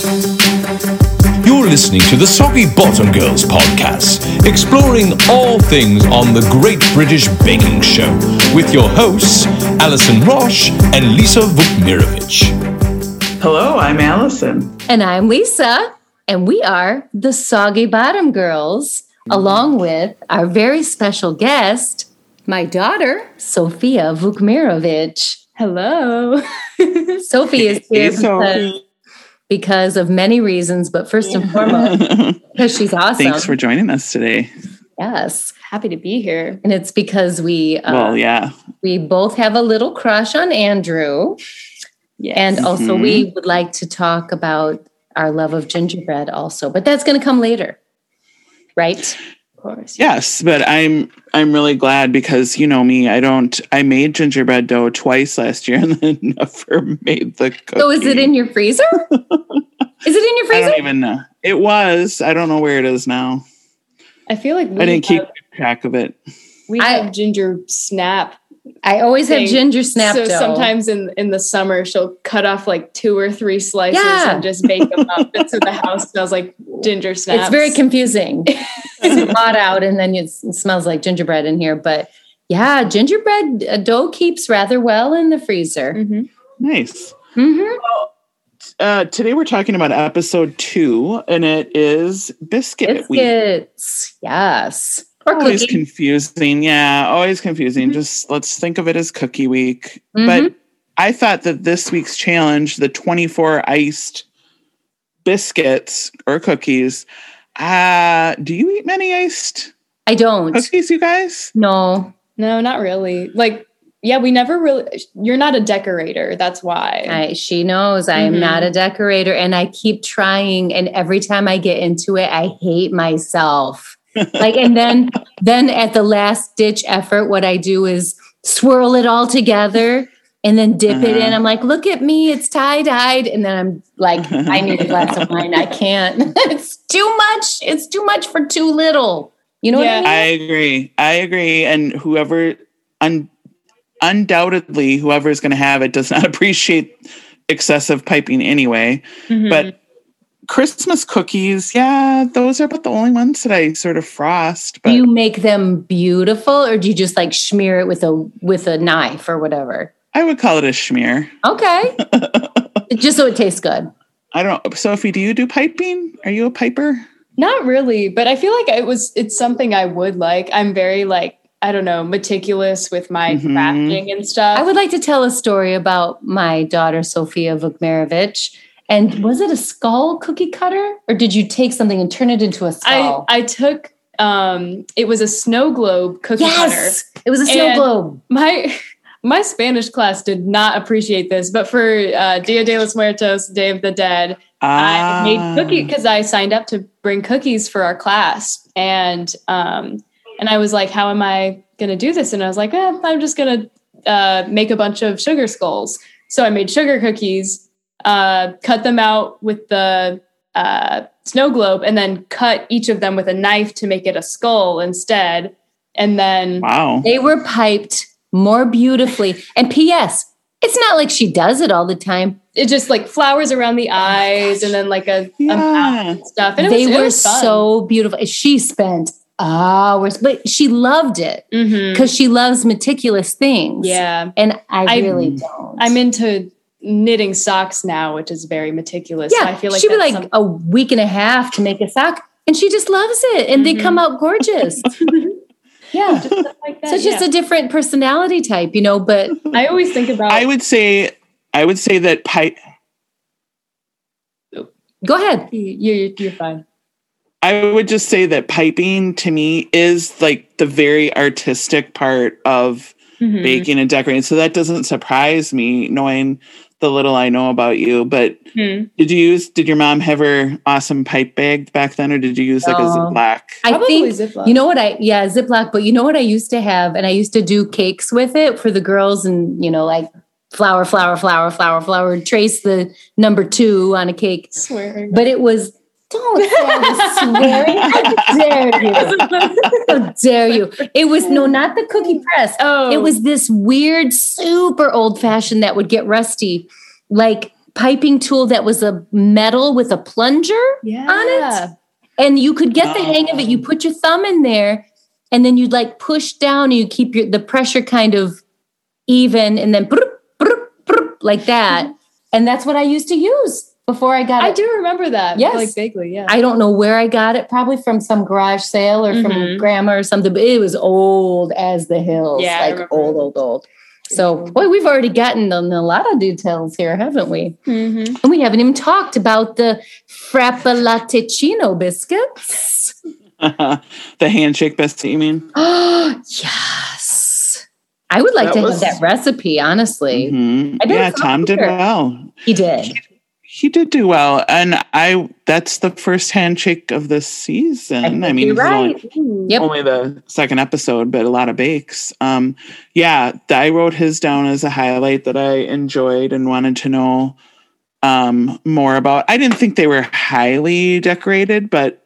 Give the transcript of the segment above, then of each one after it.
You're listening to the Soggy Bottom Girls podcast, exploring all things on the Great British Baking Show with your hosts, Alison Roche and Lisa Vukmirovich. Hello, I'm Alison. And I'm Lisa, and we are the Soggy Bottom Girls, along with our very special guest, my daughter, Sophia Vukmirovich. Hello. Sophie is here because, because of many reasons, but first and foremost, because she's awesome. Thanks for joining us today. yes. Happy to be here. And it's because we uh, Well, yeah. we both have a little crush on Andrew. Yes. And also, we would like to talk about our love of gingerbread, also, but that's going to come later, right? Of course. Yes, but I'm I'm really glad because you know me, I don't I made gingerbread dough twice last year and then never made the cookie. So, is it in your freezer? is it in your freezer? I don't even know. It was. I don't know where it is now. I feel like we I didn't keep track of it. we I- have ginger snap. I always have ginger snap so dough. sometimes in in the summer she'll cut off like two or three slices Yeah. and just bake them up. and so the house smells like ginger snap. it's very confusing. it's hot out, and then it smells like gingerbread in here. But yeah, gingerbread uh, dough keeps rather well in the freezer. Mhm. Nice. hmm Uh, today we're talking about episode two, and it is biscuit week. Biscuits, yes, or always cookie. confusing. Yeah, always confusing. Mhm. Just let's think of it as cookie week. Mhm. But I thought that this week's challenge, the 24 iced biscuits or cookies, uh, do you eat many iced I don't. cookies, you guys? No, No, not really. Like, yeah, we never really. You're not a decorator. That's why. I, she knows I am Mhm. not a decorator, and I keep trying. And every time I get into it, I hate myself. like, and then then at the last ditch effort, what I do is swirl it all together and then dip it in. Uh-huh. I'm like, look at me, it's tie dyed, and then I'm like, I need a glass of wine. I can't. it's too much. It's too much for too little. You know Yeah. what I mean? I agree. I agree. And whoever, un, undoubtedly, whoever is going to have it does not appreciate excessive piping anyway. Mhm. But Christmas cookies, yeah, those are about the only ones that I sort of frost. But do you make them beautiful, or do you just like smear it with a with a knife or whatever? I would call it a schmear. Okay. Just so it tastes good. I don't. Know. Sophie, do you do piping? Are you a piper? Not really, but I feel like it was it's something I would like. I'm very like I don't know, meticulous with my Mhm. crafting and stuff. I would like to tell a story about my daughter, Sophia Vukmirovich. And was it a skull cookie cutter? Or did you take something and turn it into a I, skull? I took um it was a snow globe cookie cutter. yes. It was a snow And- globe. My my Spanish class did not appreciate this, but for uh, Dia de los Muertos, Day of the Dead, I made cookies because I signed up to bring cookies for our class, and um, and I was like, how am I gonna do this? And I was like, eh, I'm just gonna uh, make a bunch of sugar skulls. So I made sugar cookies, uh, cut them out with the uh, snow globe, and then cut each of them with a knife to make it a skull instead. And then Wow. They were piped more beautifully. And P.S., it's not like she does it all the time. it just like flowers around the eyes, and then like a, a mouth Yeah. and stuff. And it they was, it were was fun. so beautiful. She spent hours, but she loved it because she loves meticulous things. Yeah. And I, I- really don't. I'm into knitting socks now, which is very meticulous. Yeah, I feel like she'd be like some- a week and a half to make a sock, and she just loves it, and they Mhm. come out gorgeous. yeah, just like that. so it's just yeah. a different personality type, you know. But I always think about I would say, I would say that pipe. go ahead. you, you, you're fine. I would just say that piping to me is like the very artistic part of Mhm. baking and decorating. So that doesn't surprise me knowing the little I know about you. But Mhm. did you use, did your mom have her awesome pipe bag back then or did you use like a No. Ziploc? I Probably think Ziploc. you know what I yeah Ziploc, but you know what I used to have, and I used to do cakes with it for the girls, and you know like flour, flour, flour, flour, flour. Trace the number two on a cake, swearing. but it was don't say swearing. How dare you? How dare you? It was no, not the cookie press. oh, It was this weird, super old fashioned that would get rusty, like piping tool that was a metal with a plunger Yeah. On it. And you could get the hang of it. You oh. put your thumb in there and then you'd like push down and you keep your the pressure kind of even and then like that. And that's what I used to use before I got it. I it. do remember that. Yes. Like vaguely, yeah. I don't know where I got it, probably from some garage sale or from Mhm. grandma or something, but it was old as the hills. Yeah, like old, old, old. So, boy, we've already gotten on a lot of details here, haven't we? Mhm. And we haven't even talked about the frappalatticino biscuits. the handshake biscuit, you mean? Oh, yes. I would like That to was- have that recipe, honestly. Mhm. I Yeah, thought Tom did either. well. He did. He did do well, and I. That's the first handshake of this season. I, think mean, you're this is only- Yep. only the second episode, but a lot of bakes. Um, yeah, I wrote his down as a highlight that I enjoyed and wanted to know um, more about. I didn't think they were highly decorated, but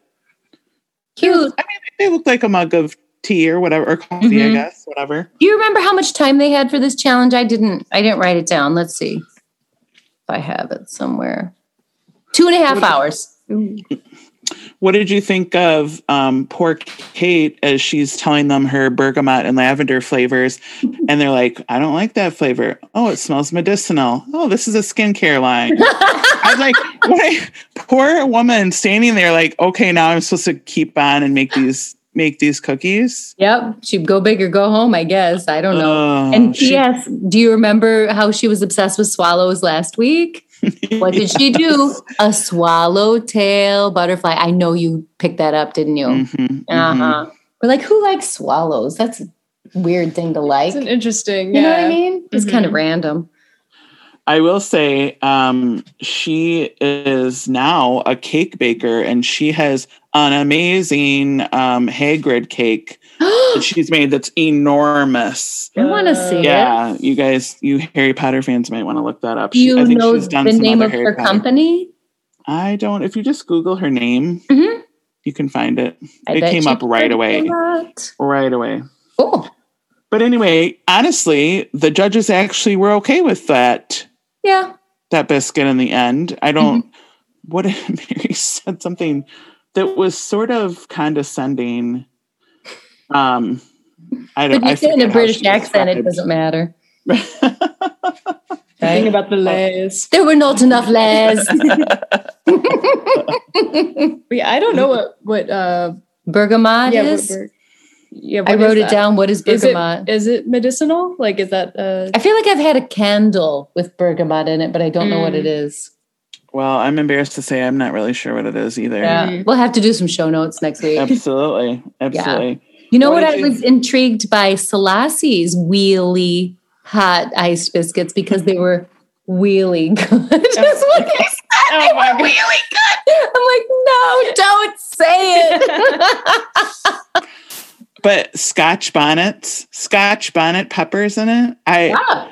Cute. I mean, they looked like a mug of tea or whatever, or coffee, Mhm. I guess, whatever. Do you remember how much time they had for this challenge? I didn't. I didn't write it down. Let's see if I have it somewhere. Two and a half What- hours. What did you think of um, poor Kate as she's telling them her bergamot and lavender flavors? And they're like, I don't like that flavor. Oh, it smells medicinal. Oh, this is a skincare line. I was like, what? poor woman standing there, like, okay, now I'm supposed to keep on and make these make these cookies. Yep. She'd go big or go home, I guess. I don't know. Oh, and she- P.S. Do you remember how she was obsessed with swallows last week? What did she do? A swallowtail butterfly. I know you picked that up, didn't you? Mhm, mhm. Uh-huh. We're like, who likes swallows? That's a weird thing to like. It's an interesting. You know what I mean? It's kind of Mm-hmm. random. I will say, um, she is now a cake baker, and she has an amazing um, Hagrid cake that she's made that's enormous. I want to see it. Yeah, you guys, you Harry Potter fans might want to look that up. Do She- you I think know she's done the name of Harry her Potter- company? I don't. If you just Google her name, Mhm. you can find it. I it came up right away. a lot. Right away. Cool. But anyway, honestly, the judges actually were okay with that Yeah. that biscuit in the end. I don't. Mm-hmm. What Mary said something that was sort of condescending. Um, I don't. But you I say in a British she accent, it doesn't matter. Thinking Right? about the layers. There were not enough layers. Yeah, I don't know what what uh Bergamot yeah, is. what, we're- yeah, I what is wrote it that? down. What is Is it bergamot? is it medicinal? Like is that uh I feel like I've had a candle with bergamot in it, but I don't know what Mm. it is. Well, I'm embarrassed to say I'm not really sure what it is either. Yeah. Mm. We'll have to do some show notes next week. Absolutely, absolutely. You know What what? did I you- was intrigued by Selasi's wheelie hot iced biscuits because they were really good. That's what they said. Oh they were God. really good. I'm like, no, don't say it. But Scotch bonnets, Scotch bonnet peppers in it. I yeah.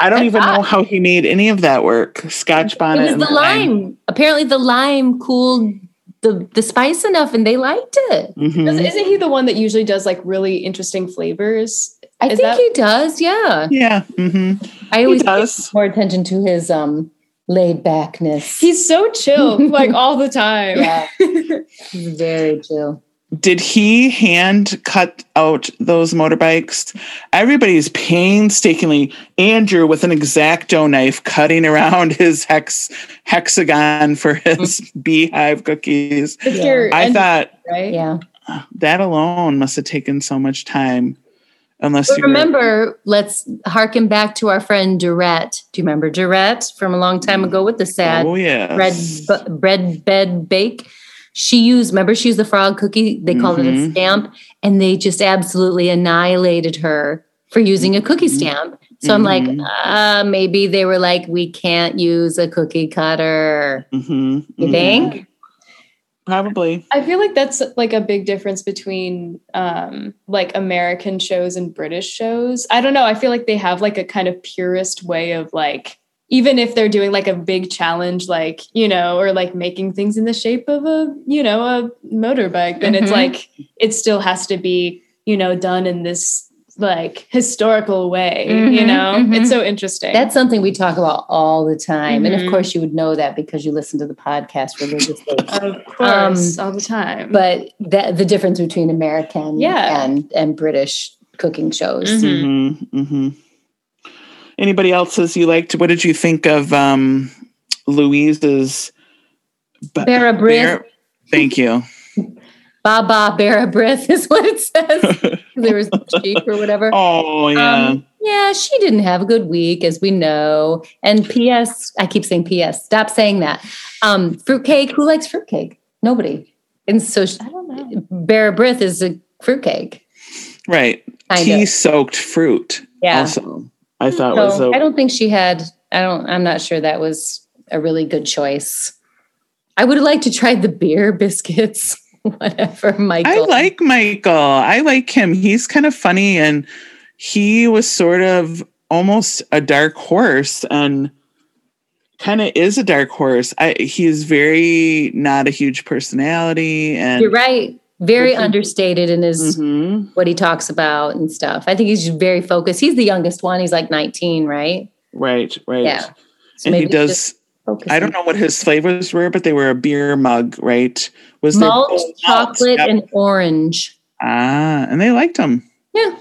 I don't That's even know how he made any of that work. Scotch It bonnet. was the lime. Apparently, the lime cooled the the spice enough, and they liked it. Mhm. Does- Isn't he the one that usually does like really interesting flavors? I Is think that- he does. Yeah, Yeah. hmm I always pay more attention to his um laid backness. He's so chill, like all the time. Yeah. He's very chill. Did he hand cut out those motorbikes? Everybody's painstakingly Andrew with an exacto knife cutting around his hex hexagon for his beehive cookies. Yeah. I thought right? Yeah. that alone must have taken so much time. Unless But you were- remember, let's harken back to our friend Dorret. Do you remember Dorret from a long time mm. ago with the sad oh yeah, bread, bu- bread, bed, bake? She used, remember, she used the frog cookie. They called it a Mhm. stamp, and they just absolutely annihilated her for using a cookie stamp. So I'm like, Mhm. uh, maybe they were like, we can't use a cookie cutter. hmm You think? Probably. I feel like that's like a big difference between um like American shows and British shows. I don't know. I feel like they have like a kind of purist way of like even if they're doing like a big challenge like, you know, or like making things in the shape of a, you know, a motorbike, then it's Mhm. like it still has to be, you know, done in this like historical way, you Mhm, know? mhm. It's so interesting. That's something we talk about all the time. And of Mhm. course, you would know that because you listen to the podcast religiously. of course, all the time. but that the difference between American Yeah. and, and British cooking shows. Anybody else's you liked? What did you think of um, Louise's? ba- Bara Brith. Bear- Thank you. Baba Barabrith is what it says. there was sheep or whatever. oh yeah. Um, yeah, she didn't have a good week, as we know. And P.S. I keep saying P.S. Stop saying that. Um, fruitcake. Who likes fruitcake? Nobody. And so she- I don't know. Barabrith is a fruitcake. right. Tea soaked fruit. Yeah. Also, I mm, thought was So a, I don't think she had. I don't. I'm not sure that was a really good choice. I would like to try the beer biscuits. Whatever, Michael. I like Michael. I like him. He's kind of funny and he was sort of almost a dark horse and kind of is a dark horse. I he's very not a huge personality and You're right. Very Mhm. understated in his Mhm. what he talks about and stuff. I think he's very focused. He's the youngest one. He's like 19, right? right, right. Yeah. So and he does I don't know what his flavors were, but they were a beer mug, right? Was there- malt, malt, chocolate, yep. and orange. ah, and they liked them. Yeah,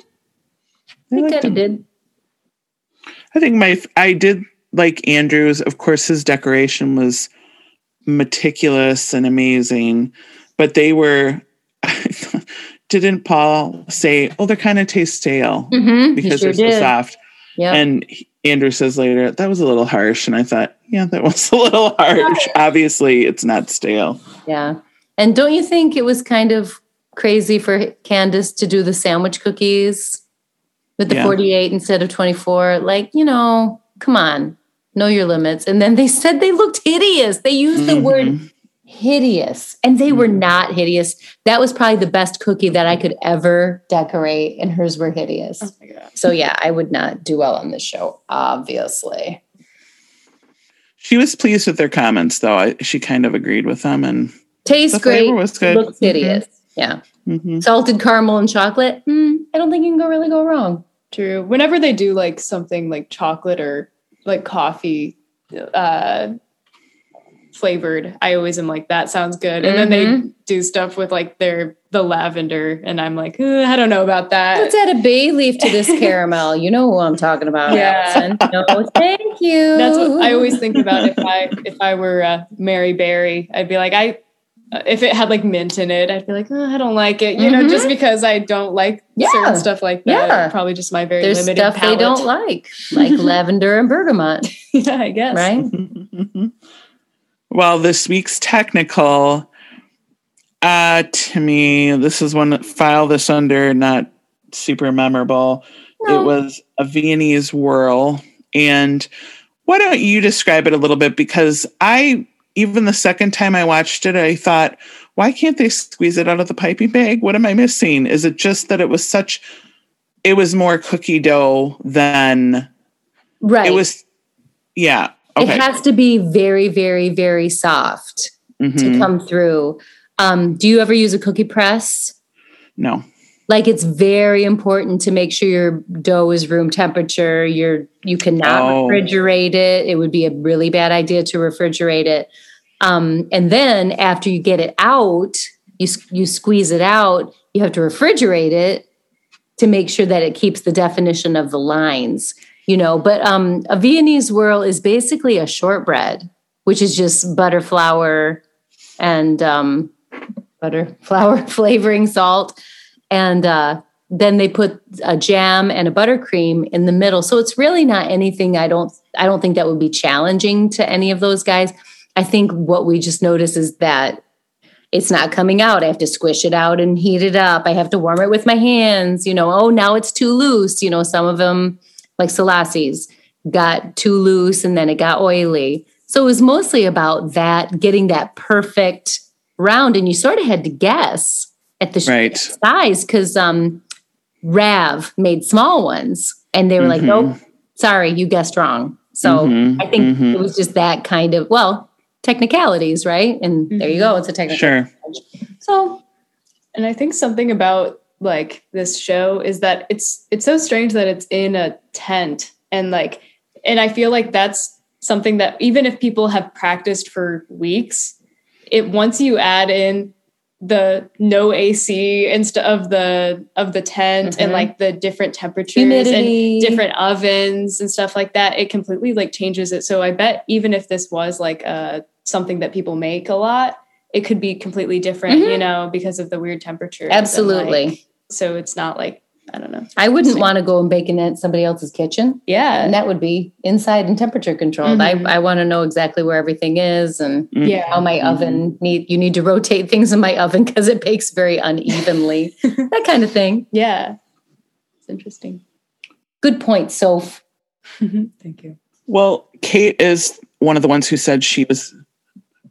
They I liked kind of 'em. did. I think my I did like Andrews. Of course, his decoration was meticulous and amazing, but they were. didn't Paul say, "Oh, they kind of taste stale Mm-hmm. because sure they're so did. soft"? Yeah. And Andrew says later that was a little harsh, and I thought, yeah, that was a little harsh. Obviously, it's not stale. Yeah. And don't you think it was kind of crazy for Candice to do the sandwich cookies with the Yeah. 48 instead of 24? Like, you know, come on, know your limits. And then they said they looked hideous. They used the word Mhm. Hideous, and they were Mhm. not hideous. That was probably the best cookie that I could ever decorate, and hers were hideous. Oh. So, yeah, I would not do well on this show, obviously. She was pleased with their comments, though. I, she kind of agreed with them, and Tastes the great, was good. looks hideous. Yeah. Mhm. Salted caramel and chocolate. Mm, I don't think you can go really go wrong. True. Whenever they do like something like chocolate or like coffee uh flavored, I always am like, that sounds good. And then they Mhm. do stuff with like their the lavender, and I'm like, "Uh, I don't know about that. Let's add a bay leaf to this caramel. You know who I'm talking about, Yeah. No, thank you. That's what I always think about if I if I were uh, Mary Berry. I'd be like, I if it had like mint in it, I'd be like, oh, I don't like it. You know, Mhm. just because I don't like Yeah. certain stuff like that. Yeah. Probably just my very There's limited stuff palate. they don't like, like lavender and bergamot, yeah, I guess. right? well, this week's technical, uh, to me, this is one file this under not super memorable. No. It was a Viennese whirl. And why don't you describe it a little bit? Because I, even the second time I watched it, I thought, why can't they squeeze it out of the piping bag? What am I missing? Is it just that it was such, it was more cookie dough than Right. it was? Yeah. It has to be very, very, very soft to Mhm. come through. Um, do you ever use a cookie press? No. Like it's very important to make sure your dough is room temperature. You're you cannot Oh. refrigerate it. It would be a really bad idea to refrigerate it. Um, and then after you get it out, you you squeeze it out. You have to refrigerate it to make sure that it keeps the definition of the lines. You know, but um, a Viennese whirl is basically a shortbread, which is just butter flour and um, butter flour flavoring salt. And uh, then they put a jam and a buttercream in the middle. So it's really not anything i don't i don't think that would be challenging to any of those guys. I think what we just notice is that it's not coming out. I have to squish it out and heat it up. I have to warm it with my hands you know oh now it's too loose. You know some of them like Selasi's got too loose and then it got oily so it was mostly about that getting that perfect round and you sort of had to guess at the Right. size because um Rav made small ones and they were like, Mhm. nope, sorry, you guessed wrong. So Mhm, I think mhm. it was just that kind of well, technicalities, right? And there you go, it's a technical. Sure. So And I think something about like this show is that it's it's so strange that it's in a tent and like and I feel like that's something that even if people have practiced for weeks, it once you add in the no AC instead of the of the tent Mhm. and like the different temperatures Humidity. and different ovens and stuff like that, it completely like changes it. So I bet even if this was like uh something that people make a lot, it could be completely different, Mhm. you know, because of the weird temperatures. and, Absolutely. like, so it's not like I don't know. I wouldn't want to go and bake in somebody else's kitchen. Yeah. And that would be inside and temperature controlled. Mhm. I, I want to know exactly where everything is and yeah. how my Mhm. oven need you need to rotate things in my oven because it bakes very unevenly. that kind of thing. Yeah. It's interesting. Good point, Soph. Thank you. Well, Kate is one of the ones who said she was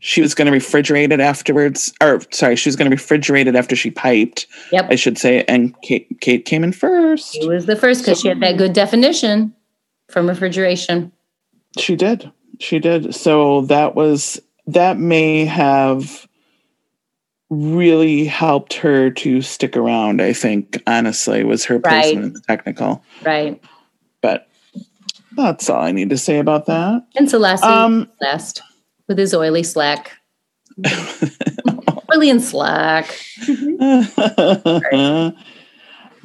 she was going to refrigerate it afterwards, or sorry, she was going to refrigerate it after she piped. Yep. I should say, and Kate Kate came in first. She was the first because she had that good definition from refrigeration. She did. She did. So that was that may have really helped her to stick around, I think, honestly, was her Right. placement in the technical. Right. But that's all I need to say about that. And Selasi Um last with his oily slack. oily and slack.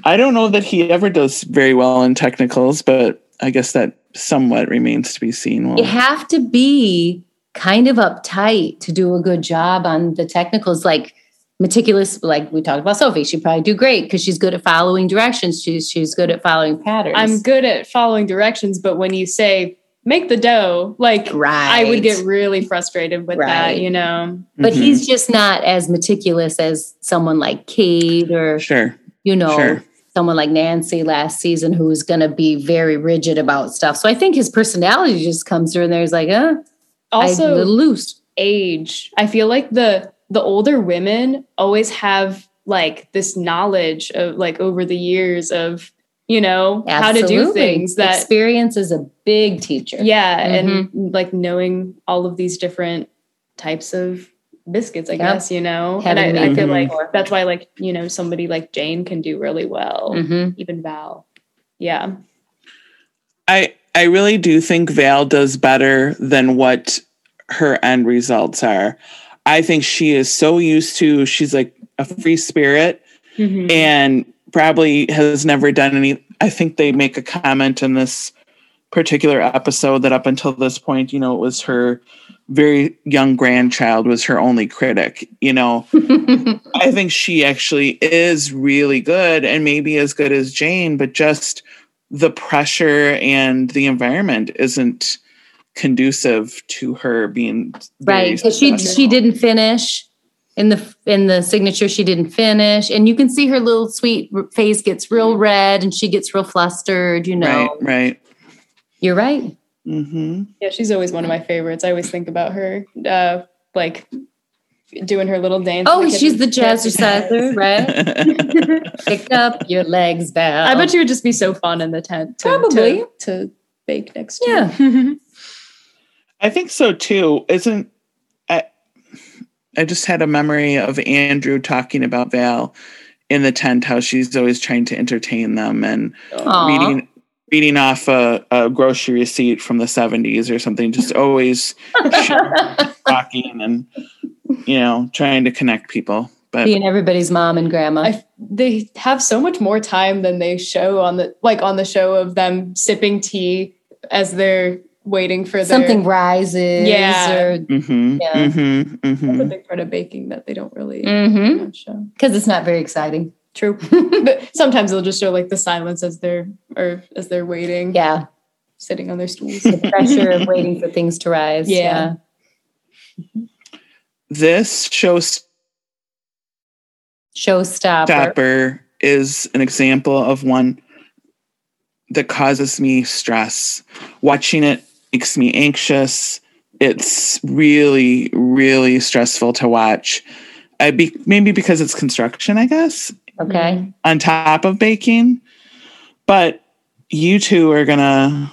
I don't know that he ever does very well in technicals, but I guess that somewhat remains to be seen. Well, You have to be kind of uptight to do a good job on the technicals, like meticulous. Like we talked about Sophie, she'd probably do great because she's good at following directions. She's she's good at following patterns. I'm good at following directions, but when you say make the dough, like right. I would get really frustrated with Right. that, you know. but Mhm. he's just not as meticulous as someone like Kate or sure. you know Sure. someone like Nancy last season who's going to be very rigid about stuff. So I think his personality just comes through and there's like, uh, I'm a Also little loose. age. I feel like the the older women always have like this knowledge of like over the years of, you know, how to do things that experience is a big teacher. yeah, and Mm-hmm. like knowing all of these different types of biscuits, I Yep. guess, you know. Haven't and I, I feel like before. that's why like, you know, somebody like Jane can do really well. Mhm. Even Val. Yeah. I I really do think Val does better than what her end results are. I think she is so used to she's like a free spirit Mhm. and probably has never done any I think they make a comment in this particular episode that up until this point, you know, it was her very young grandchild was her only critic, you know. I think she actually is really good and maybe as good as Jane, but just the pressure and the environment isn't conducive to her being right because she she didn't finish in the in the signature she didn't finish and you can see her little sweet face gets real red and she gets real flustered you know right, right. you're right mm-hmm. Yeah, she's always one of my favorites. I always think about her, uh, like doing her little dance. oh the she's the kitchen. jazzerciser right pick up your legs Val. I bet you would just be so fun in the tent. To, Probably. to, to bake next year Yeah. I think so too. Isn't I I just had a memory of Andrew talking about Val in the tent, how she's always trying to entertain them and Aw. reading reading off a, a grocery receipt from the 70s or something, just always talking and you know, trying to connect people. But being everybody's mom and grandma I, they have so much more time than they show on the like on the show of them sipping tea as they're waiting for their, something rises Yeah. or mhm, Yeah. mhm, That's a big part of baking that they don't really mm-hmm. show. because it's not very exciting True, but sometimes they'll just show like the silence as they're or as they're waiting, yeah sitting on their stools. the pressure of waiting for things to rise Yeah. This showstopper showstopper is an example of one that causes me stress. Watching it makes me anxious. It's really, really stressful to watch. I be maybe because it's construction, I guess, okay mm-hmm. on top of baking. But you two are gonna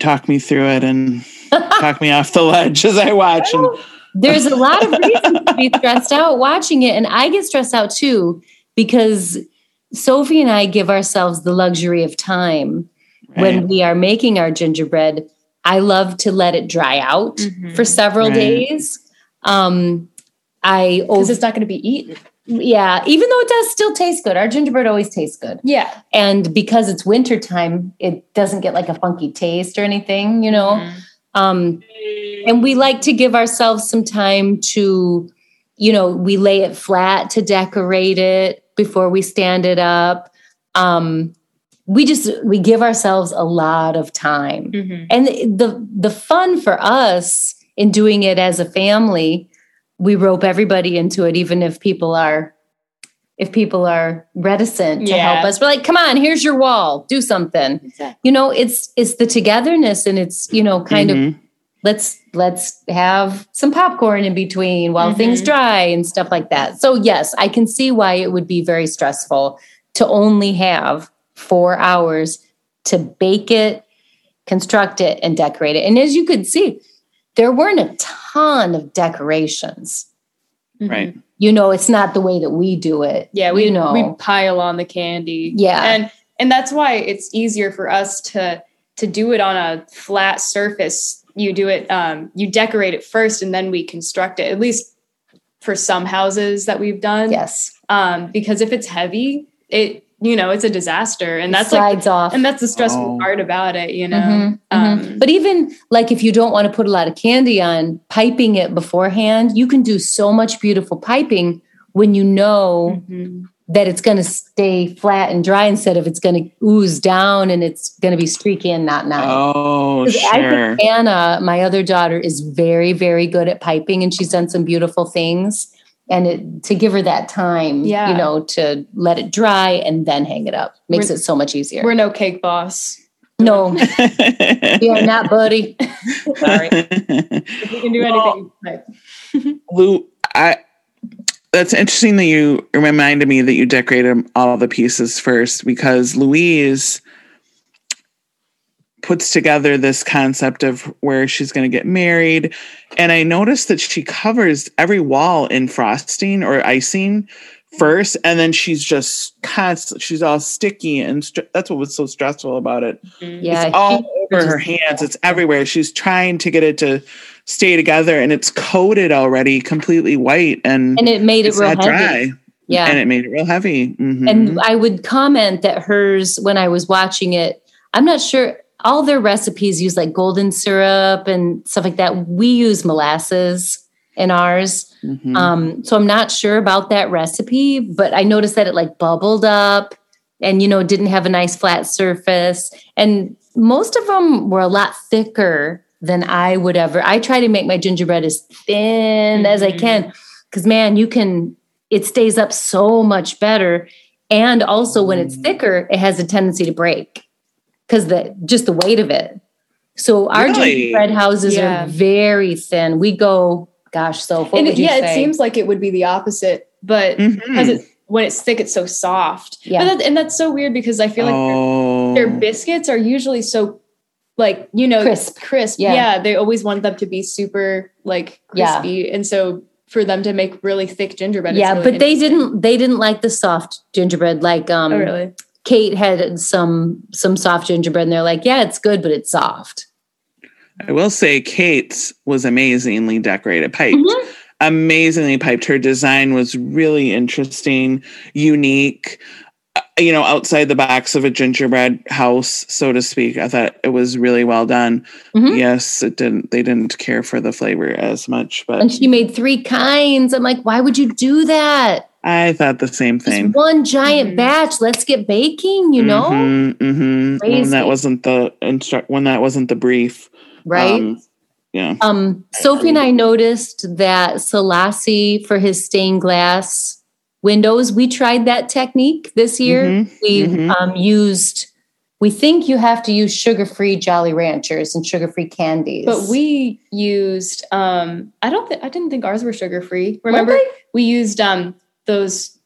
talk me through it and talk me off the ledge as I watch. And there's a lot of reasons to be stressed out watching it and i get stressed out too because Sophie and I give ourselves the luxury of time when we are making our gingerbread. I love to let it dry out Mhm. for several Right. days. Um, I because it's not going to be eaten. yeah, even though it does still taste good, our gingerbread always tastes good. Yeah. And because it's wintertime, it doesn't get like a funky taste or anything, you know. Mhm. Um, and we like to give ourselves some time to, you know, we lay it flat to decorate it before we stand it up. Um, we just we give ourselves a lot of time, Mhm. and the, the the fun for us in doing it as a family, we rope everybody into it, even if people are. If people are reticent to Yeah. help us, we're like, "Come on, here's your wall. Do something." You know, it's it's the togetherness, and it's you know, kind of Mhm. let's let's have some popcorn in between while Mhm. things dry and stuff like that. So yes, I can see why it would be very stressful to only have 4 hours to bake it, construct it and decorate it. And as you could see, there weren't a ton of decorations. Mhm. Right. You know, it's not the way that we do it. Yeah, we you know. we pile on the candy. Yeah. and and that's why it's easier for us to to do it on a flat surface. You do it, um, you decorate it first, and then we construct it. At least for some houses that we've done. yes. Um, because if it's heavy, it you know it's a disaster, and It that's like slides off. and that's the stressful Oh. part about it. You know. Mhm, mhm. Um, but even like if you don't want to put a lot of candy on, piping it beforehand, you can do so much beautiful piping when you know mhm. that it's going to stay flat and dry instead of it's going to ooze down and it's going to be streaky and not nice. Oh, 'Cause I sure. think Anna, my other daughter, is very, very good at piping, and she's done some beautiful things. And it, to give her that time, Yeah. you know, to let it dry and then hang it up makes We're- it so much easier. We're no cake boss. no, we are not, buddy. Sorry. If we can do anything. Lou, I that's interesting that you reminded me that you decorated all the pieces first because Louise puts together this concept of where she's going to get married and I noticed that she covers every wall in frosting or icing first and then she's just constant she's all sticky and str- that's what was so stressful about it Yeah, it's all she- over her hands. It's everywhere. She's trying to get it to stay together, and it's coated already, completely white, and, and it made it real not heavy. dry. Yeah, and it made it real heavy. Mhm. And I would comment that hers, when I was watching it, I'm not sure all their recipes use like golden syrup and stuff like that. We use molasses in ours. Mhm. Um, so I'm not sure about that recipe, but I noticed that it like bubbled up and, you know, didn't have a nice flat surface. And most of them were a lot thicker than I would ever. I try to make my gingerbread as thin as I Mhm. can because, man, you can, it stays up so much better. And also, when it's thicker, it has a tendency to break because the just the weight of it. So our Really? gingerbread houses Yeah. are very thin. We go, gosh, so what and would it, you yeah, say? it seems like it would be the opposite, but Mhm. because it, when it's thick, it's so soft. Yeah. But that, and that's so weird because I feel like oh, their, their biscuits are usually so like you know Crisp. crisp. Yeah. Yeah. they always want them to be super like Yeah. crispy, and so for them to make really thick gingerbread, it's yeah, really but they didn't. They didn't like the soft gingerbread. Like um, Oh, really? Kate had some some soft gingerbread, and they're like, yeah, it's good, but it's soft. I will say, Kate's was amazingly decorated, piped, Mhm. amazingly piped. Her design was really interesting, unique. uh, You know, outside the box of a gingerbread house, so to speak. I thought it was really well done. Mhm. Yes, it didn't. They didn't care for the flavor as much, but And she made three kinds. I'm like, why would you do that? I thought the same Just thing. one giant Mhm. batch. Let's get baking. You know, Mhm, mhm. when that wasn't the instru- when that wasn't the brief, right? Um, yeah, Um, Sophie and I noticed that Selasi for his stained glass windows, we tried that technique this year. Mhm, We mhm. um, used, we think you have to use sugar free Jolly Ranchers and sugar free candies. But we used um I don't think I didn't think ours were sugar free. Remember they? we used um those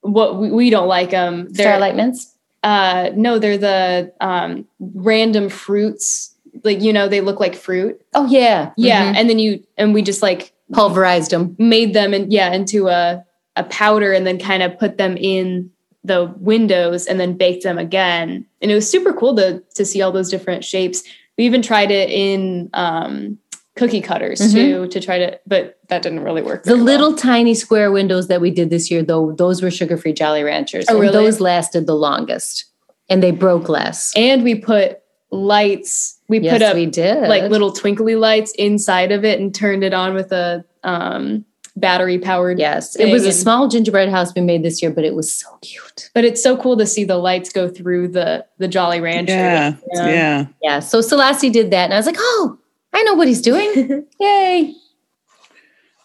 what we, we don't like them. They're Starlight Mints. uh no, they're the um random fruits. Like you know, they look like fruit. Oh, yeah. Yeah. Mhm. And then you and we just like Pulverized them. made them and yeah, into a a powder and then kind of put them in the windows and then baked them again. And it was super cool to to see all those different shapes. We even tried it in um, cookie cutters Mhm. too to try to, but that didn't really work. The very well. little tiny square windows that we did this year, though, those were sugar free Jolly Ranchers. Oh, and really? those lasted the longest and they broke less. and we put lights. We yes, put up we did. like little twinkly lights inside of it and turned it on with a um, battery powered. Yes, it was a and- small gingerbread house we made this year, but it was so cute. But it's so cool to see the lights go through the the Jolly Rancher. Yeah, you know? yeah. Yeah, so Selasi did that, and I was like, oh, I know what he's doing. Yay.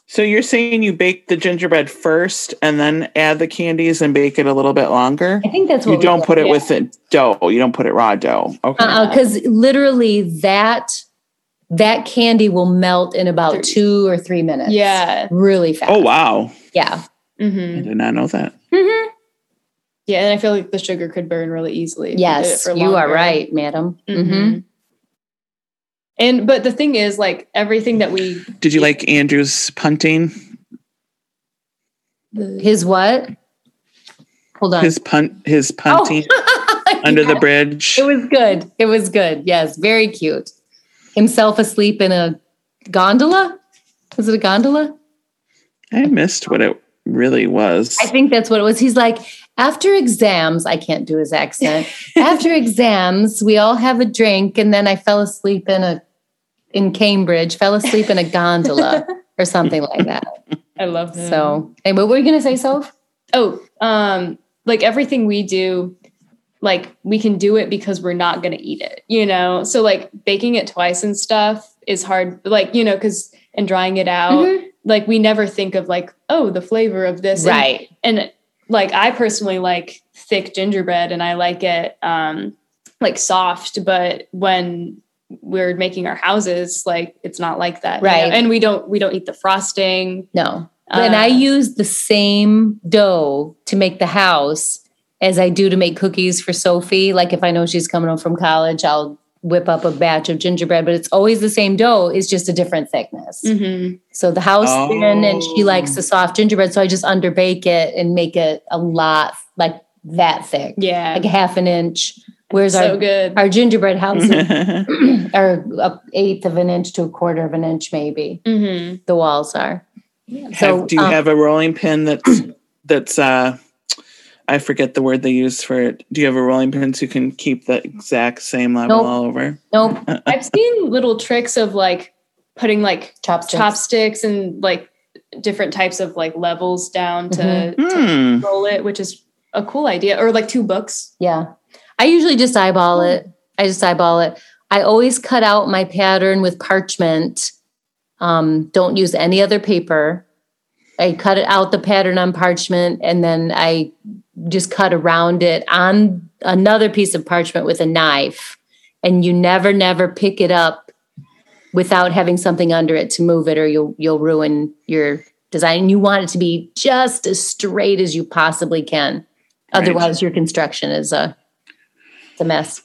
So you're saying you bake the gingerbread first and then add the candies and bake it a little bit longer? I think that's what You we don't put it yeah. with the dough. You don't put it raw dough. Okay. Uh-uh, because literally that that candy will melt in about Thirty. two or three minutes. Yeah. really fast. oh wow. yeah. I hmm did not know that. Yeah, and I feel like the sugar could burn really easily. if you Yes, you are right, madam. Mhm. And but the thing is, like everything that we Did you like Andrew's punting? His what? Hold on. His punt his oh. punting Oh. under the bridge. It was good. It was good. Yes, very cute. Himself asleep in a gondola. Was it a gondola? I missed what it really was. I think that's what it was. He's like, after exams, I can't do his accent. after exams, we all have a drink, and then I fell asleep in a in Cambridge, fell asleep in a gondola or something like that. I love them. So, hey, what were you gonna say, Soph? oh, um, like everything we do, like we can do it because we're not gonna eat it, you know. So like baking it twice and stuff is hard, like you know, because and drying it out, Mhm. like we never think of like oh the flavor of this, And- Right. and like I personally like thick gingerbread and I like it um like soft, but when we're making our houses, like it's not like that. you know? Right. And we don't we don't eat the frosting. No. and I Uh, use the same dough to make the house as I do to make cookies for Sophie. Like if I know she's coming home from college, I'll whip up a batch of gingerbread, but it's always the same dough. It's just a different thickness. mhm. So the house thin and she Oh. likes the soft gingerbread. So I just underbake it and make it a lot like that thick, Yeah. like half an inch. Whereas so our, good. our gingerbread houses are a eighth of an inch to a quarter of an inch, maybe. hmm The walls are. Have- do you um, have a rolling pin that's that's uh I forget the word they use for it. Do you have a rolling pin so you can keep the exact same level Nope. all over? Nope. I've seen little tricks of like putting like Chopsticks. chopsticks and like different types of like levels down to, Mhm. to Hmm. roll it, which is a cool idea. Or like two books. Yeah. I usually just eyeball it. I just eyeball it. I always cut out my pattern with parchment. Um, don't use any other paper. I cut it out the pattern on parchment and then I just cut around it on another piece of parchment with a knife. And you never, never pick it up without having something under it to move it or you'll you'll ruin your design. And you want it to be just as straight as you possibly can. Right. Otherwise, your construction is a it's a mess.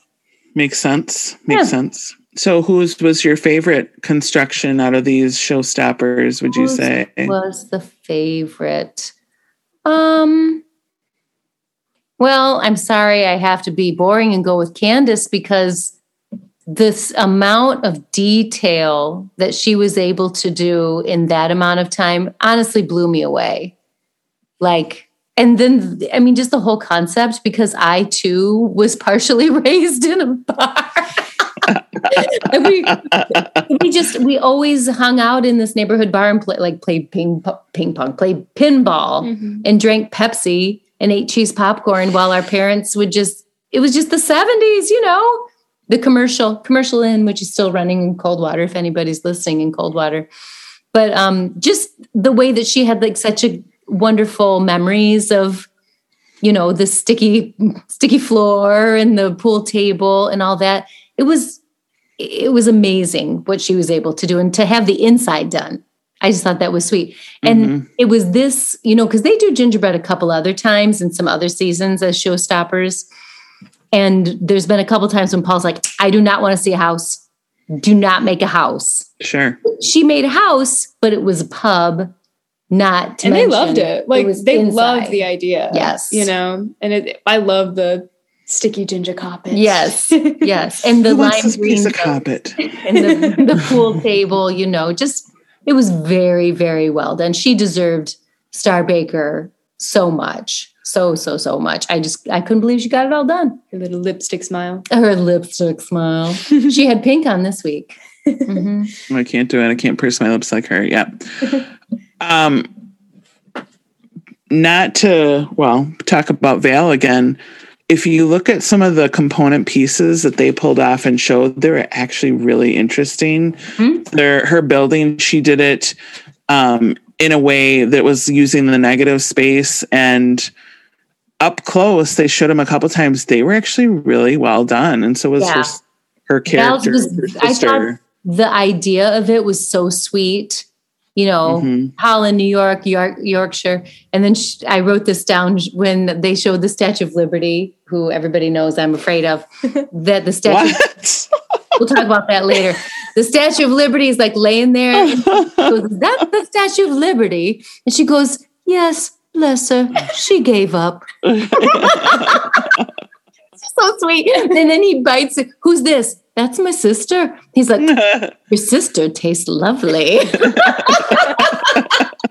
Makes sense. Makes Yeah. sense. So whose was your favorite construction out of these showstoppers, would you Whose say? Was the favorite? Um. Well, I'm sorry, I have to be boring and go with Candice because this amount of detail that she was able to do in that amount of time honestly blew me away. Like, and then I mean, just the whole concept because I too was partially raised in a bar. and we we just we always hung out in this neighborhood bar and play like played ping ping pong, played pinball, Mhm. and drank Pepsi and ate cheese popcorn while our parents would just. It was just the seventies, you know. The commercial commercial inn, which is still running in Coldwater, if anybody's listening in Coldwater. But um, just the way that she had like such a wonderful memories of you know the sticky sticky floor and the pool table and all that. It was it was amazing what she was able to do and to have the inside done. I just thought that was sweet. And Mhm. it was this you know because they do gingerbread a couple other times in some other seasons as showstoppers. And there's been a couple times when paul's like i do not want to see a house. Do not make a house. Sure. she made a house but it was a pub not to and they loved it. Like was they inside. loved the idea. Yes. you know, and it. I love the sticky ginger carpet. Yes, yes, and the Who wants lime green piece of carpet? and the, the pool table. You know, just it was very, very well done. She deserved Star Baker so much, so so so much. I just I couldn't believe she got it all done. Her little lipstick smile. Her lipstick smile. she had pink on this week. Mhm. I can't do it. I can't purse my lips like her. Yeah. um, not to well talk about Val again. If you look at some of the component pieces that they pulled off and showed, they're actually really interesting. Hmm. They're, her building, she did it um, in a way that was using the negative space and up close. They showed them a couple times. They were actually really well done, and so was Yeah. her her character, was- her I thought- The idea of it was so sweet. You know, Mhm. Holland, New York, York, Yorkshire. And then sh- I wrote this down when they showed the Statue of Liberty, who everybody knows I'm afraid of, that the statue, we'll talk about that later. The Statue of Liberty is like laying there. And she goes, is that the Statue of Liberty? And she goes, yes, bless her. She gave up. so sweet. And then he bites it. Who's this? That's my sister. He's like, your sister tastes lovely.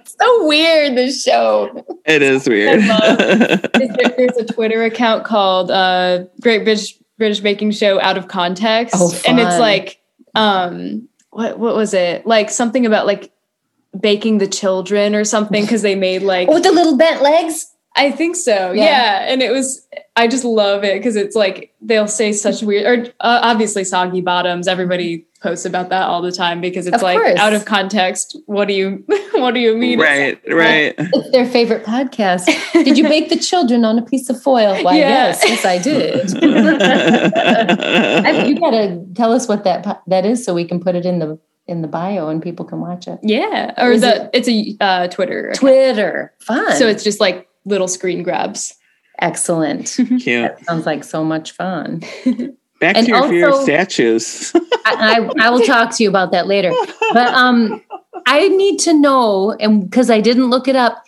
so weird, this show. It is weird. There's a Twitter account called uh, Great British British Baking Show Out of Context, Oh, and it's like, um, what what was it? Like something about like baking the children or something because they made like With the little bent legs. I think so. Yeah. Yeah. And it was, I just love it because it's like they'll say such weird, or uh, obviously soggy bottoms. Everybody posts about that all the time because it's Of like course. out of context. What do you, what do you mean? right, right. It's their favorite podcast. Did you bake the children on a piece of foil? Why, Yeah. yes, yes, I did. I, you gotta tell us what that that is so we can put it in the in the bio and people can watch it. Yeah. Or Is the, it's a uh, Twitter. account. Twitter, fun. So it's just like little screen grabs. excellent. Cute. Sounds like so much fun. Back And to your fear of statues. I, I, I will talk to you about that later. But um, I need to know, and because I didn't look it up,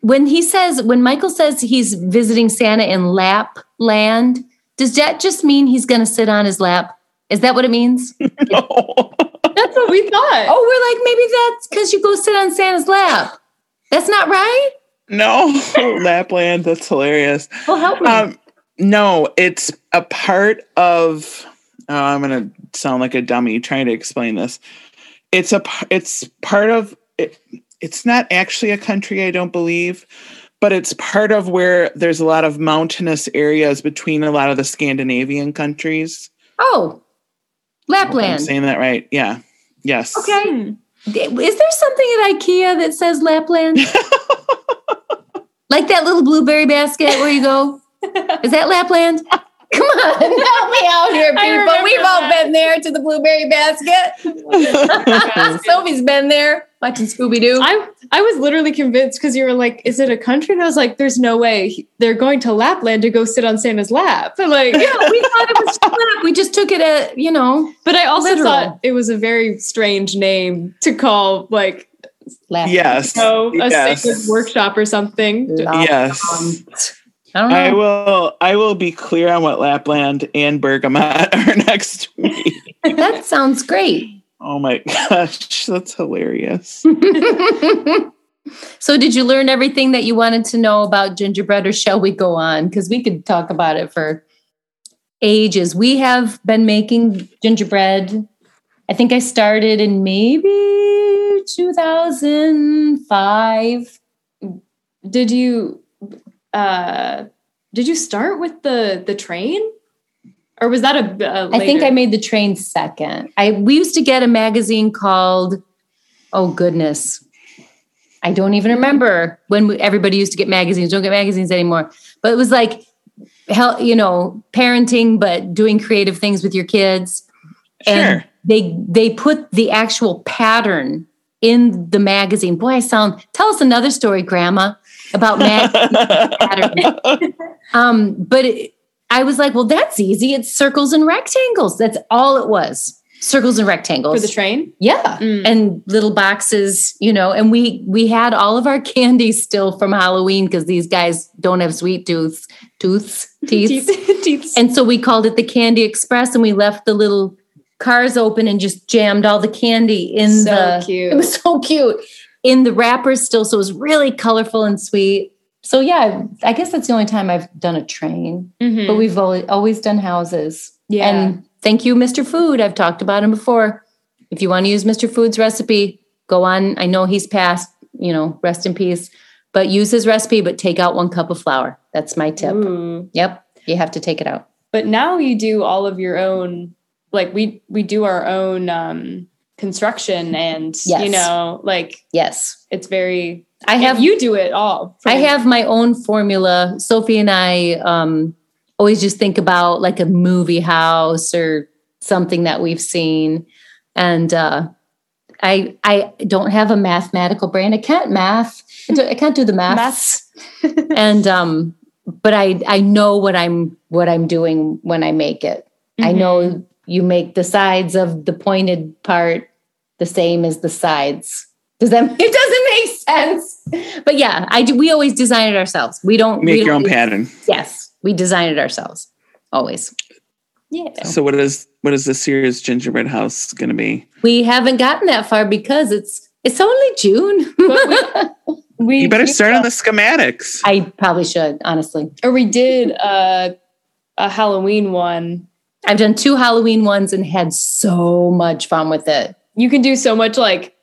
when he says, when Michael says he's visiting Santa in Lapland, does that just mean he's going to sit on his lap? Is that what it means? No. That's what we thought. Oh, we're like, maybe that's because you go sit on Santa's lap. That's not right? No, Lapland. That's hilarious. Well, help me. Um, no, it's a part of. Oh, I'm gonna sound like a dummy trying to explain this. It's a. It's part of. It, it's not actually a country, I don't believe, but it's part of where there's a lot of mountainous areas between a lot of the Scandinavian countries. oh, Hope I'm Lapland. saying that right? Yeah. Yes. Okay. Is there something at IKEA that says Lapland? like that little blueberry basket where you go? Is that Lapland? Come on, help me out here, people. We've all that. been there to the blueberry basket. Sophie's been there watching Scooby Doo. I I was literally convinced because you were like, "Is it a country?" And I was like, "There's no way they're going to Lapland to go sit on Santa's lap." But like, Yeah, we thought it was lap. We just took it at, you know, but I also Literal. thought it was a very strange name to call like lap. Yes. you know, a Yes. sacred workshop or something. Yes. I don't know. I will. I will be clear on what Lapland and Bergamot are next week. that sounds great. Oh my gosh, that's hilarious. so, did you learn everything that you wanted to know about gingerbread, or shall we go on? Because we could talk about it for ages. We have been making gingerbread. I think I started in maybe 2005. Did you uh did you start with the the train? Or was that a, a I think later? I made the train second. I we used to get a magazine called Oh goodness. I don't even remember when we, everybody used to get magazines. Don't get magazines anymore. But it was like hell, you know, parenting but doing creative things with your kids. Sure. And they they put the actual pattern in the magazine. Boy, I sound tell us another story, grandma, about magazine. Um, but it, I was like, well, that's easy. It's circles and rectangles. That's all it was. circles and rectangles for the train. Yeah. Mm. And little boxes, you know, and we we had all of our candy still from Halloween because these guys don't have sweet tooths, tooths, teeth. teeth. And so we called it the Candy Express and we left the little cars open and just jammed all the candy in So the cute. It was so cute. In the wrappers still, so it was really colorful and sweet. So yeah, I guess that's the only time I've done a train. Mhm. But we've always, always done houses. Yeah. And thank you, Mr. Food. I've talked about him before. If you want to use Mr. Food's recipe, go on. I know he's passed, you know, rest in peace, but use his recipe, but take out one cup of flour. That's my tip. Ooh. Yep. You have to take it out. But now you do all of your own. Like we we do our own um, construction, and Yes. you know, like Yes. it's very. I have you do it all. I have my own formula. Sophie and I um, always just think about like a movie house or something that we've seen, and uh, I I don't have a mathematical brain. I can't math. I, I can't do the maths. and um, but I I know what I'm what I'm doing when I make it. I Mhm. know you make the sides of the pointed part the same as the sides. Does that it doesn't make sense? But yeah, I do. We always design it ourselves. We don't Make your don't own use- pattern. Yes, we design it ourselves. Always. Yeah. So what is what is the Sears gingerbread house going to be? We haven't gotten that far because it's it's only June. We You better we- start on the schematics. I probably should honestly. or we did uh, a Halloween one. I've done two Halloween ones and had so much fun with it. You can do so much like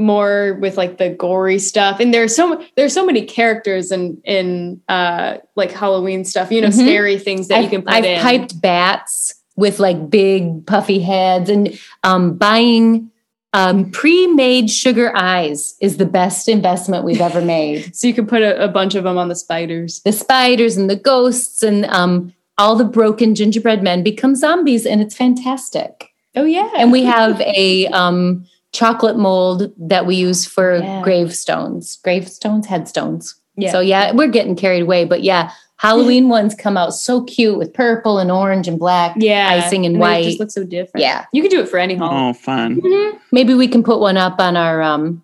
more with like the gory stuff, and there's so there's so many characters in in uh, like Halloween stuff. You know, Mhm. scary things that you I've, can put I've in. piped bats with like big puffy heads and um, buying um, pre-made sugar eyes is the best investment we've ever made. so you can put a, a bunch of them on the spiders. the spiders and the ghosts and um, all the broken gingerbread men become zombies and it's fantastic. Oh yeah, And we have a um, chocolate mold that we use for Yeah. gravestones, gravestones, headstones. yeah. So yeah, we're getting carried away, but yeah, Halloween ones come out so cute with purple and orange and black. yeah, icing and they white. just look so different. Yeah. you can do it for any Halloween. Oh, fun. Maybe we can put one up on our um,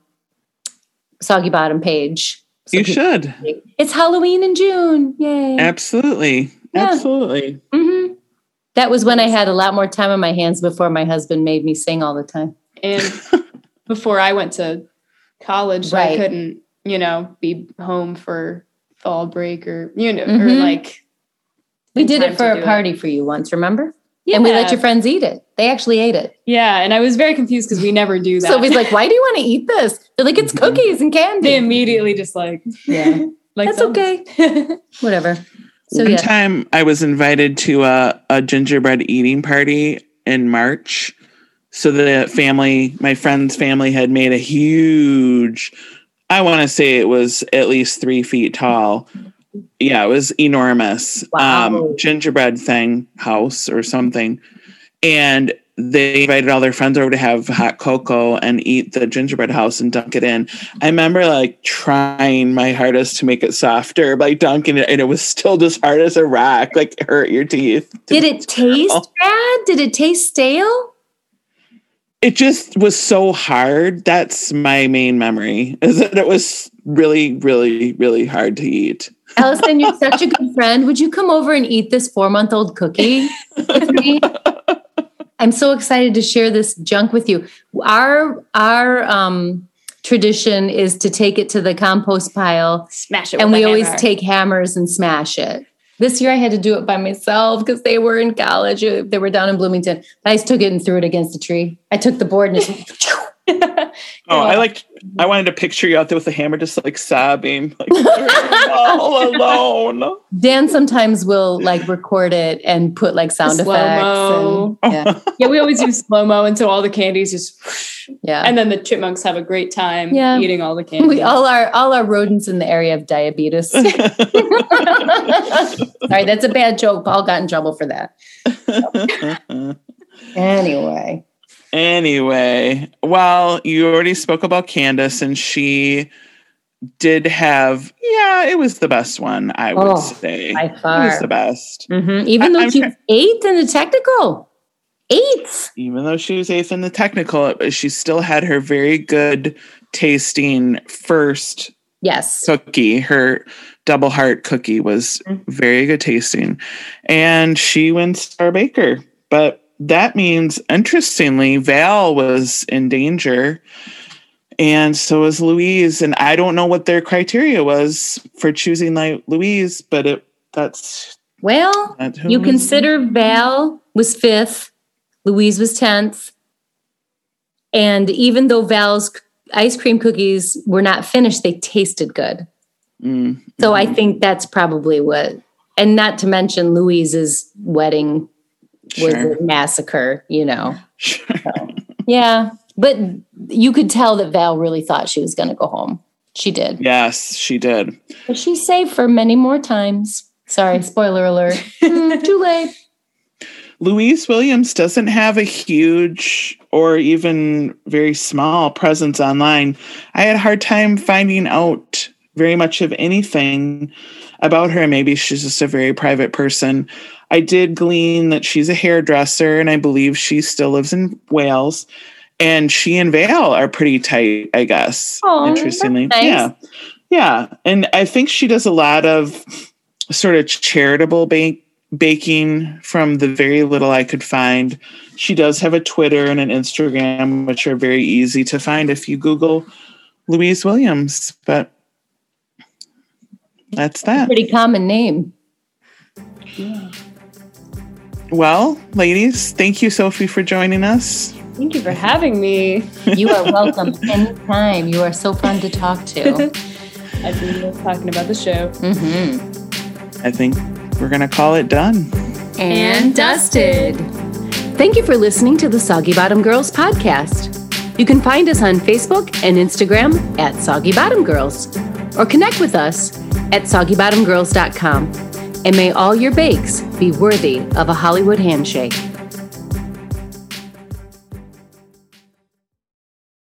Soggy Bottom page. So You should. It's Halloween in June. Yay. Absolutely. Yeah. Absolutely. hmm That was when I had a lot more time on my hands before my husband made me sing all the time. And before I went to college, I couldn't, you know, be home for fall break or you know, or Mhm. like We did it for a do it. party for you once, remember? Yeah. And we let your friends eat it. They actually ate it. Yeah, and I was very confused because we never do that. Sophie's like, why do you want to eat this? They're like, it's cookies and candy. they immediately just like, Yeah. like That's okay. Whatever. So One yeah. time I was invited to a, a gingerbread eating party in March. So the family, my friend's family had made a huge, I want to say it was at least three feet tall. Yeah, it was enormous. Wow. Um, gingerbread thing house or something. And they invited all their friends over to have hot cocoa and eat the gingerbread house and dunk it in. I remember like trying my hardest to make it softer by dunking it, and it was still just hard as a rock, like it hurt your teeth. Did it taste bad? Did it taste stale? It just was so hard. That's my main memory is that it was really, really, really hard to eat. Allison, you're such a good friend. Would you come over and eat this four month old cookie with me? I'm so excited to share this junk with you. Our our um, tradition is to take it to the compost pile, Smash it. and we always hammer. take hammers and smash it. This year I had to do it by myself because they were in college. They were down in Bloomington. I just took it and threw it against a tree. I took the board and just Oh, I like. I wanted to picture you out there with the hammer, just like sobbing, like all alone. Dan sometimes will like record it and put like sound Slow-mo. effects. And, yeah, we always do slow mo and so all the candies just, yeah, yeah. and then the chipmunks have a great time Yeah. eating all the candy. we all our all our rodents in the area of diabetes. Sorry, that's a bad joke. Paul got in trouble for that. Anyway, Anyway, well, you already spoke about Candice, and she did have, yeah, it was the best one, I would Oh, say. by It was the best. Mhm. even though I'm she was eighth in the technical, Eighth. Even though she was eighth in the technical, she still had her very good tasting first Yes. cookie. Her double heart cookie was Mm-hmm. very good tasting. And she wins Star Baker. But that means, interestingly, Val was in danger. And so was Louise. And I don't know what their criteria was for choosing like Louise, but it that's Well, you consider Val was fifth, Louise was 10th. And even though Val's ice cream cookies were not finished, they tasted good. Mm, So I think that's probably what, and not to mention Louise's wedding was a massacre, you know. Sure. Yeah. But you could tell that Val really thought she was going to go home. She did. Yes, she did. But she's saved for many more times. Sorry, spoiler alert. Hmm, too late. Louise Williams doesn't have a huge or even very small presence online. I had a hard time finding out very much of anything about her. Maybe she's just a very private person. I did glean that she's a hairdresser and I believe she still lives in Wales. And she and Vale are pretty tight, I guess. Interestingly. nice. Yeah. Yeah. And I think she does a lot of sort of charitable bake baking from the very little I could find. She does have a Twitter and an Instagram, which are very easy to find if you Google Louise Williams. But that's that. Pretty common name. Yeah. Well, ladies, thank you, Sophie, for joining us. Thank you for having me. You are welcome anytime. You are so fun to talk to. I do love talking about the show. hmm I think we're going to call it done. And dusted. Thank you for listening to the Soggy Bottom Girls podcast. You can find us on Facebook and Instagram at Soggy Bottom Girls or connect with us at soggybottomgirls.com. And may all your bakes be worthy of a Hollywood handshake.